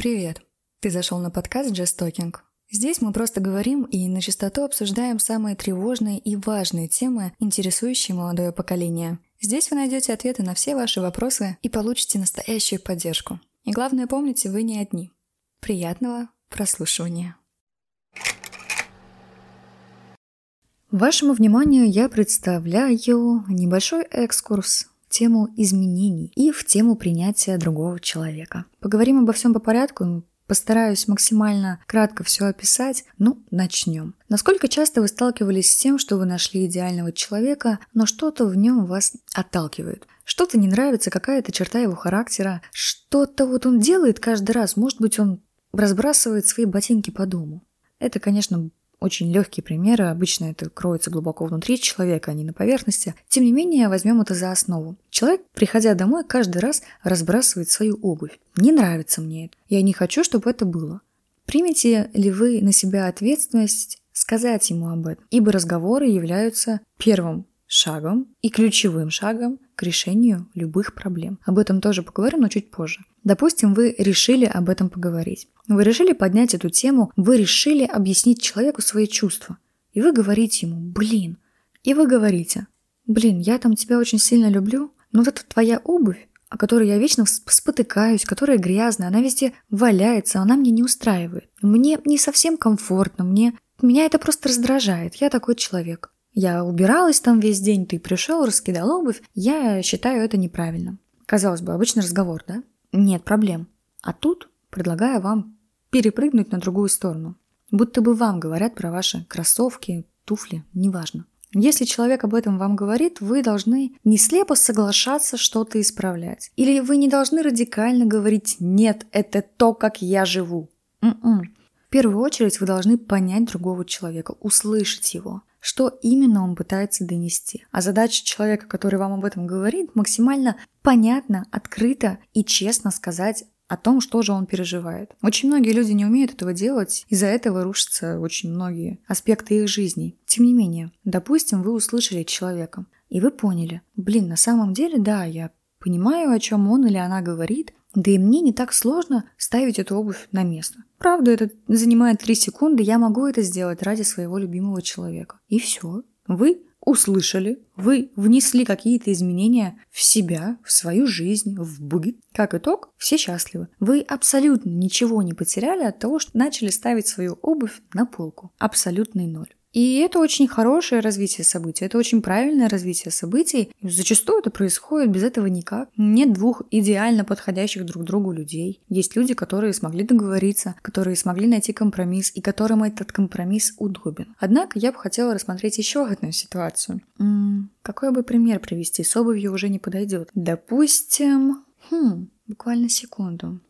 Привет! Ты зашел на подкаст Just Talking. Здесь мы просто говорим и на чистоту обсуждаем самые тревожные и важные темы, интересующие молодое поколение. Здесь вы найдете ответы на все ваши вопросы и получите настоящую поддержку. И главное, помните, вы не одни. Приятного прослушивания. Вашему вниманию я представляю небольшой экскурс тему изменений и в тему принятия другого человека. Поговорим обо всем по порядку, Постараюсь максимально кратко все описать. Ну, начнем. Насколько часто вы сталкивались с тем, что вы нашли идеального человека, но что-то в нем вас отталкивает? Что-то не нравится, какая-то черта его характера, что-то вот он делает каждый раз, может быть, он разбрасывает свои ботинки по дому. Это, конечно, очень легкие примеры, обычно это кроется глубоко внутри человека, а не на поверхности. Тем не менее, возьмем это за основу. Человек, приходя домой, каждый раз разбрасывает свою обувь. Не нравится мне это. Я не хочу, чтобы это было. Примете ли вы на себя ответственность сказать ему об этом? Ибо разговоры являются первым шагом и ключевым шагом к решению любых проблем. Об этом тоже поговорим, но чуть позже. Допустим, вы решили об этом поговорить. Вы решили поднять эту тему, вы решили объяснить человеку свои чувства. И вы говорите ему, блин. И вы говорите, блин, я там тебя очень сильно люблю, но вот эта твоя обувь, о которой я вечно спотыкаюсь, которая грязная, она везде валяется, она мне не устраивает. Мне не совсем комфортно, мне... Меня это просто раздражает, я такой человек. Я убиралась там весь день, ты пришел, раскидал обувь, я считаю это неправильным. Казалось бы, обычный разговор, да? Нет проблем. А тут предлагаю вам перепрыгнуть на другую сторону. Будто бы вам говорят про ваши кроссовки, туфли, неважно. Если человек об этом вам говорит, вы должны не слепо соглашаться что-то исправлять. Или вы не должны радикально говорить «нет, это то, как я живу». М-м. В первую очередь вы должны понять другого человека, услышать его, что именно он пытается донести. А задача человека, который вам об этом говорит, максимально понятно, открыто и честно сказать о том, что же он переживает. Очень многие люди не умеют этого делать, из-за этого рушатся очень многие аспекты их жизни. Тем не менее, допустим, вы услышали человека, и вы поняли, блин, на самом деле, да, я понимаю, о чем он или она говорит, да и мне не так сложно ставить эту обувь на место. Правда, это занимает 3 секунды, я могу это сделать ради своего любимого человека. И все. Вы услышали, вы внесли какие-то изменения в себя, в свою жизнь, в быт. Как итог, все счастливы. Вы абсолютно ничего не потеряли от того, что начали ставить свою обувь на полку. Абсолютный ноль. И это очень хорошее развитие событий, это очень правильное развитие событий. Зачастую это происходит без этого никак. Нет двух идеально подходящих друг другу людей. Есть люди, которые смогли договориться, которые смогли найти компромисс и которым этот компромисс удобен. Однако я бы хотела рассмотреть еще одну ситуацию. М-м, какой бы пример привести? С обувью уже не подойдет. Допустим... Хм, буквально секунду.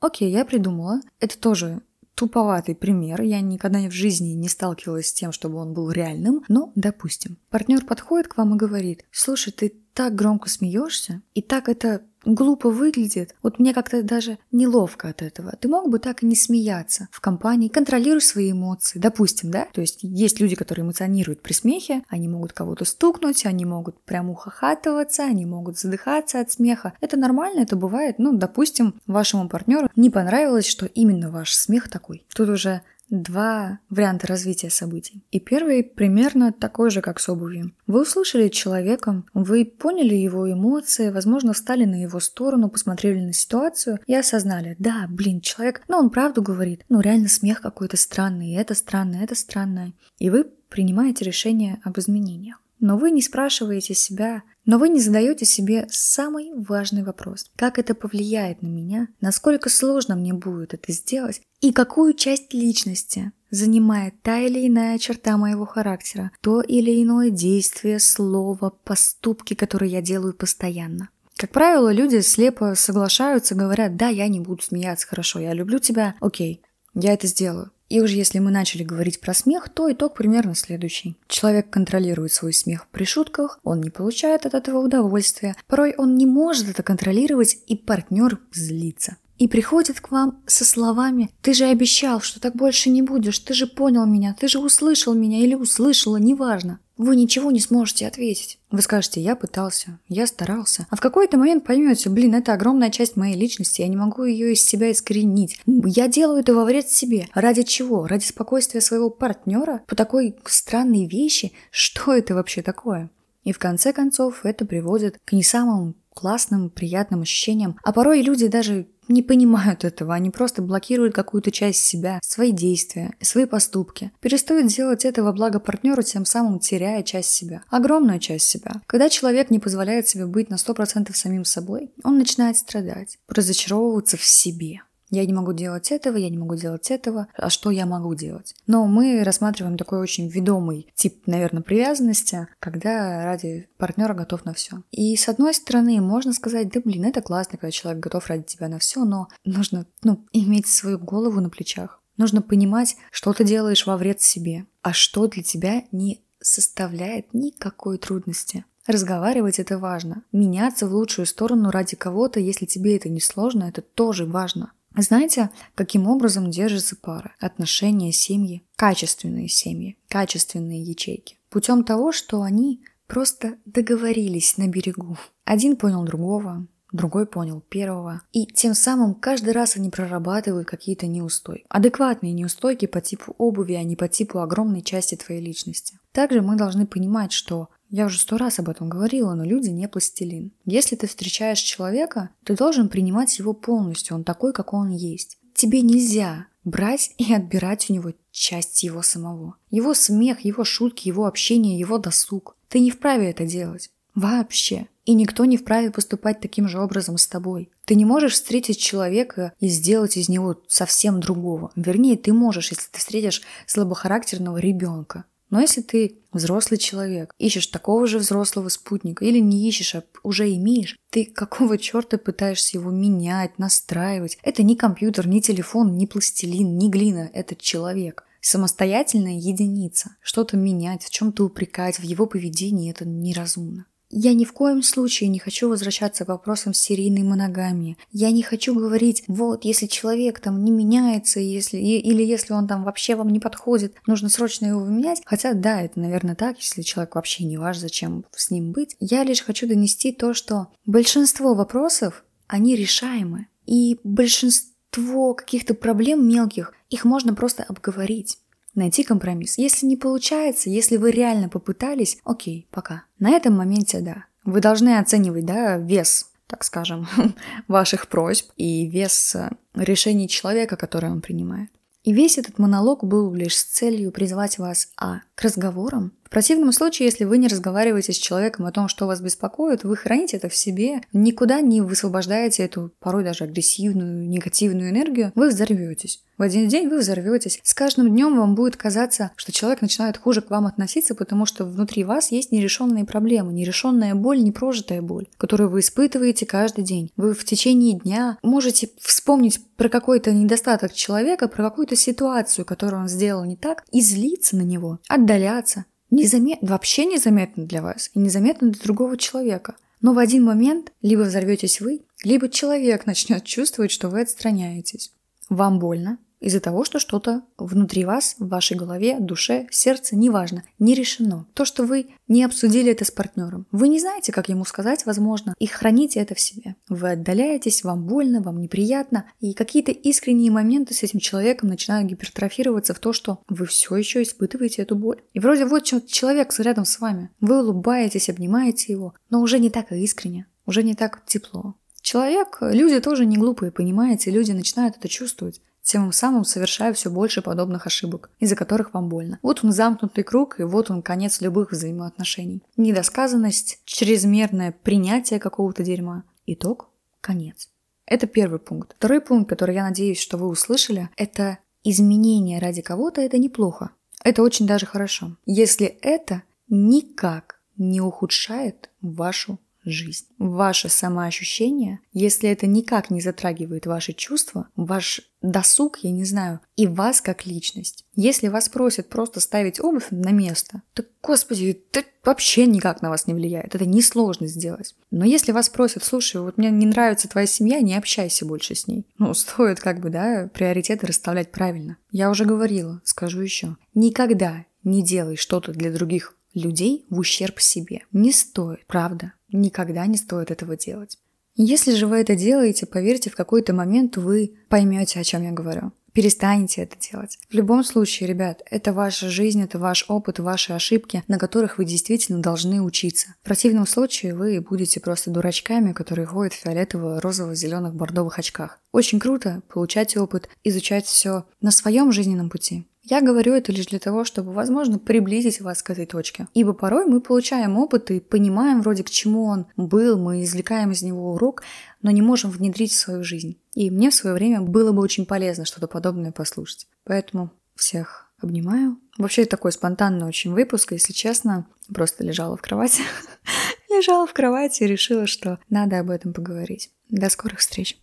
Окей, я придумала. Это тоже туповатый пример. Я никогда в жизни не сталкивалась с тем, чтобы он был реальным. Но, допустим, партнер подходит к вам и говорит, слушай, ты так громко смеешься, и так это глупо выглядит. Вот мне как-то даже неловко от этого. Ты мог бы так и не смеяться в компании, контролируй свои эмоции, допустим, да? То есть есть люди, которые эмоционируют при смехе, они могут кого-то стукнуть, они могут прям ухахатываться, они могут задыхаться от смеха. Это нормально, это бывает. Ну, допустим, вашему партнеру не понравилось, что именно ваш смех такой. Тут уже два варианта развития событий. И первый примерно такой же, как с обувью. Вы услышали человека, вы поняли его эмоции, возможно, встали на его сторону, посмотрели на ситуацию и осознали, да, блин, человек, ну он правду говорит, ну реально смех какой-то странный, это странное, это странное. И вы принимаете решение об изменениях. Но вы не спрашиваете себя, но вы не задаете себе самый важный вопрос. Как это повлияет на меня? Насколько сложно мне будет это сделать? И какую часть личности занимает та или иная черта моего характера? То или иное действие, слово, поступки, которые я делаю постоянно? Как правило, люди слепо соглашаются, говорят, да, я не буду смеяться, хорошо, я люблю тебя, окей, я это сделаю. И уже если мы начали говорить про смех, то итог примерно следующий. Человек контролирует свой смех при шутках, он не получает от этого удовольствия, порой он не может это контролировать, и партнер злится. И приходит к вам со словами «Ты же обещал, что так больше не будешь, ты же понял меня, ты же услышал меня или услышала, неважно». Вы ничего не сможете ответить. Вы скажете, я пытался, я старался. А в какой-то момент поймете, блин, это огромная часть моей личности, я не могу ее из себя искоренить. Я делаю это во вред себе. Ради чего? Ради спокойствия своего партнера? По такой странной вещи? Что это вообще такое? И в конце концов это приводит к не самым классным, приятным ощущениям. А порой люди даже не понимают этого, они просто блокируют какую-то часть себя, свои действия, свои поступки. Перестают делать это во благо партнеру, тем самым теряя часть себя, огромную часть себя. Когда человек не позволяет себе быть на 100% самим собой, он начинает страдать, разочаровываться в себе. Я не могу делать этого, я не могу делать этого, а что я могу делать? Но мы рассматриваем такой очень ведомый тип, наверное, привязанности, когда ради партнера готов на все. И с одной стороны, можно сказать, да блин, это классно, когда человек готов ради тебя на все, но нужно ну, иметь свою голову на плечах. Нужно понимать, что ты делаешь во вред себе, а что для тебя не составляет никакой трудности. Разговаривать это важно. Меняться в лучшую сторону ради кого-то, если тебе это не сложно, это тоже важно. Знаете, каким образом держится пара? Отношения, семьи, качественные семьи, качественные ячейки. Путем того, что они просто договорились на берегу. Один понял другого, другой понял первого. И тем самым каждый раз они прорабатывают какие-то неустойки. Адекватные неустойки по типу обуви, а не по типу огромной части твоей личности. Также мы должны понимать, что я уже сто раз об этом говорила, но люди не пластилин. Если ты встречаешь человека, ты должен принимать его полностью, он такой, какой он есть. Тебе нельзя брать и отбирать у него часть его самого. Его смех, его шутки, его общение, его досуг. Ты не вправе это делать. Вообще. И никто не вправе поступать таким же образом с тобой. Ты не можешь встретить человека и сделать из него совсем другого. Вернее, ты можешь, если ты встретишь слабохарактерного ребенка. Но если ты взрослый человек, ищешь такого же взрослого спутника или не ищешь, а уже имеешь, ты какого черта пытаешься его менять, настраивать? Это не компьютер, не телефон, не пластилин, не глина, это человек. Самостоятельная единица. Что-то менять, в чем-то упрекать, в его поведении это неразумно. Я ни в коем случае не хочу возвращаться к вопросам серийной моногамии. Я не хочу говорить, вот, если человек там не меняется, если, или если он там вообще вам не подходит, нужно срочно его менять. Хотя, да, это, наверное, так, если человек вообще не ваш, зачем с ним быть. Я лишь хочу донести то, что большинство вопросов, они решаемы. И большинство каких-то проблем мелких, их можно просто обговорить найти компромисс. Если не получается, если вы реально попытались, окей, пока. На этом моменте да. Вы должны оценивать, да, вес, так скажем, ваших просьб и вес э, решений человека, который он принимает. И весь этот монолог был лишь с целью призвать вас а. к разговорам, в противном случае, если вы не разговариваете с человеком о том, что вас беспокоит, вы храните это в себе, никуда не высвобождаете эту порой даже агрессивную, негативную энергию, вы взорветесь. В один день вы взорветесь. С каждым днем вам будет казаться, что человек начинает хуже к вам относиться, потому что внутри вас есть нерешенные проблемы, нерешенная боль, непрожитая боль, которую вы испытываете каждый день. Вы в течение дня можете вспомнить про какой-то недостаток человека, про какую-то ситуацию, которую он сделал не так, и злиться на него, отдаляться, незаметно, вообще незаметно для вас и незаметно для другого человека. Но в один момент либо взорветесь вы, либо человек начнет чувствовать, что вы отстраняетесь. Вам больно, из-за того, что что-то внутри вас, в вашей голове, душе, сердце, неважно, не решено. То, что вы не обсудили это с партнером. Вы не знаете, как ему сказать, возможно, и храните это в себе. Вы отдаляетесь, вам больно, вам неприятно, и какие-то искренние моменты с этим человеком начинают гипертрофироваться в то, что вы все еще испытываете эту боль. И вроде вот человек рядом с вами. Вы улыбаетесь, обнимаете его, но уже не так искренне, уже не так тепло. Человек, люди тоже не глупые, понимаете, люди начинают это чувствовать тем самым совершая все больше подобных ошибок, из-за которых вам больно. Вот он замкнутый круг, и вот он конец любых взаимоотношений. Недосказанность, чрезмерное принятие какого-то дерьма. Итог – конец. Это первый пункт. Второй пункт, который я надеюсь, что вы услышали, это изменение ради кого-то – это неплохо. Это очень даже хорошо. Если это никак не ухудшает вашу жизнь. Ваше самоощущение, если это никак не затрагивает ваши чувства, ваш досуг, я не знаю, и вас как личность. Если вас просят просто ставить обувь на место, то, господи, это вообще никак на вас не влияет. Это несложно сделать. Но если вас просят, слушай, вот мне не нравится твоя семья, не общайся больше с ней. Ну, стоит как бы, да, приоритеты расставлять правильно. Я уже говорила, скажу еще. Никогда не делай что-то для других людей в ущерб себе. Не стоит, правда. Никогда не стоит этого делать. Если же вы это делаете, поверьте, в какой-то момент вы поймете, о чем я говорю. Перестанете это делать. В любом случае, ребят, это ваша жизнь, это ваш опыт, ваши ошибки, на которых вы действительно должны учиться. В противном случае вы будете просто дурачками, которые ходят в фиолетово, розово, зеленых, бордовых очках. Очень круто получать опыт, изучать все на своем жизненном пути. Я говорю это лишь для того, чтобы, возможно, приблизить вас к этой точке. Ибо порой мы получаем опыт и понимаем вроде к чему он был, мы извлекаем из него урок, но не можем внедрить в свою жизнь. И мне в свое время было бы очень полезно что-то подобное послушать. Поэтому всех обнимаю. Вообще такой спонтанный очень выпуск, если честно, просто лежала в кровати. лежала в кровати и решила, что надо об этом поговорить. До скорых встреч.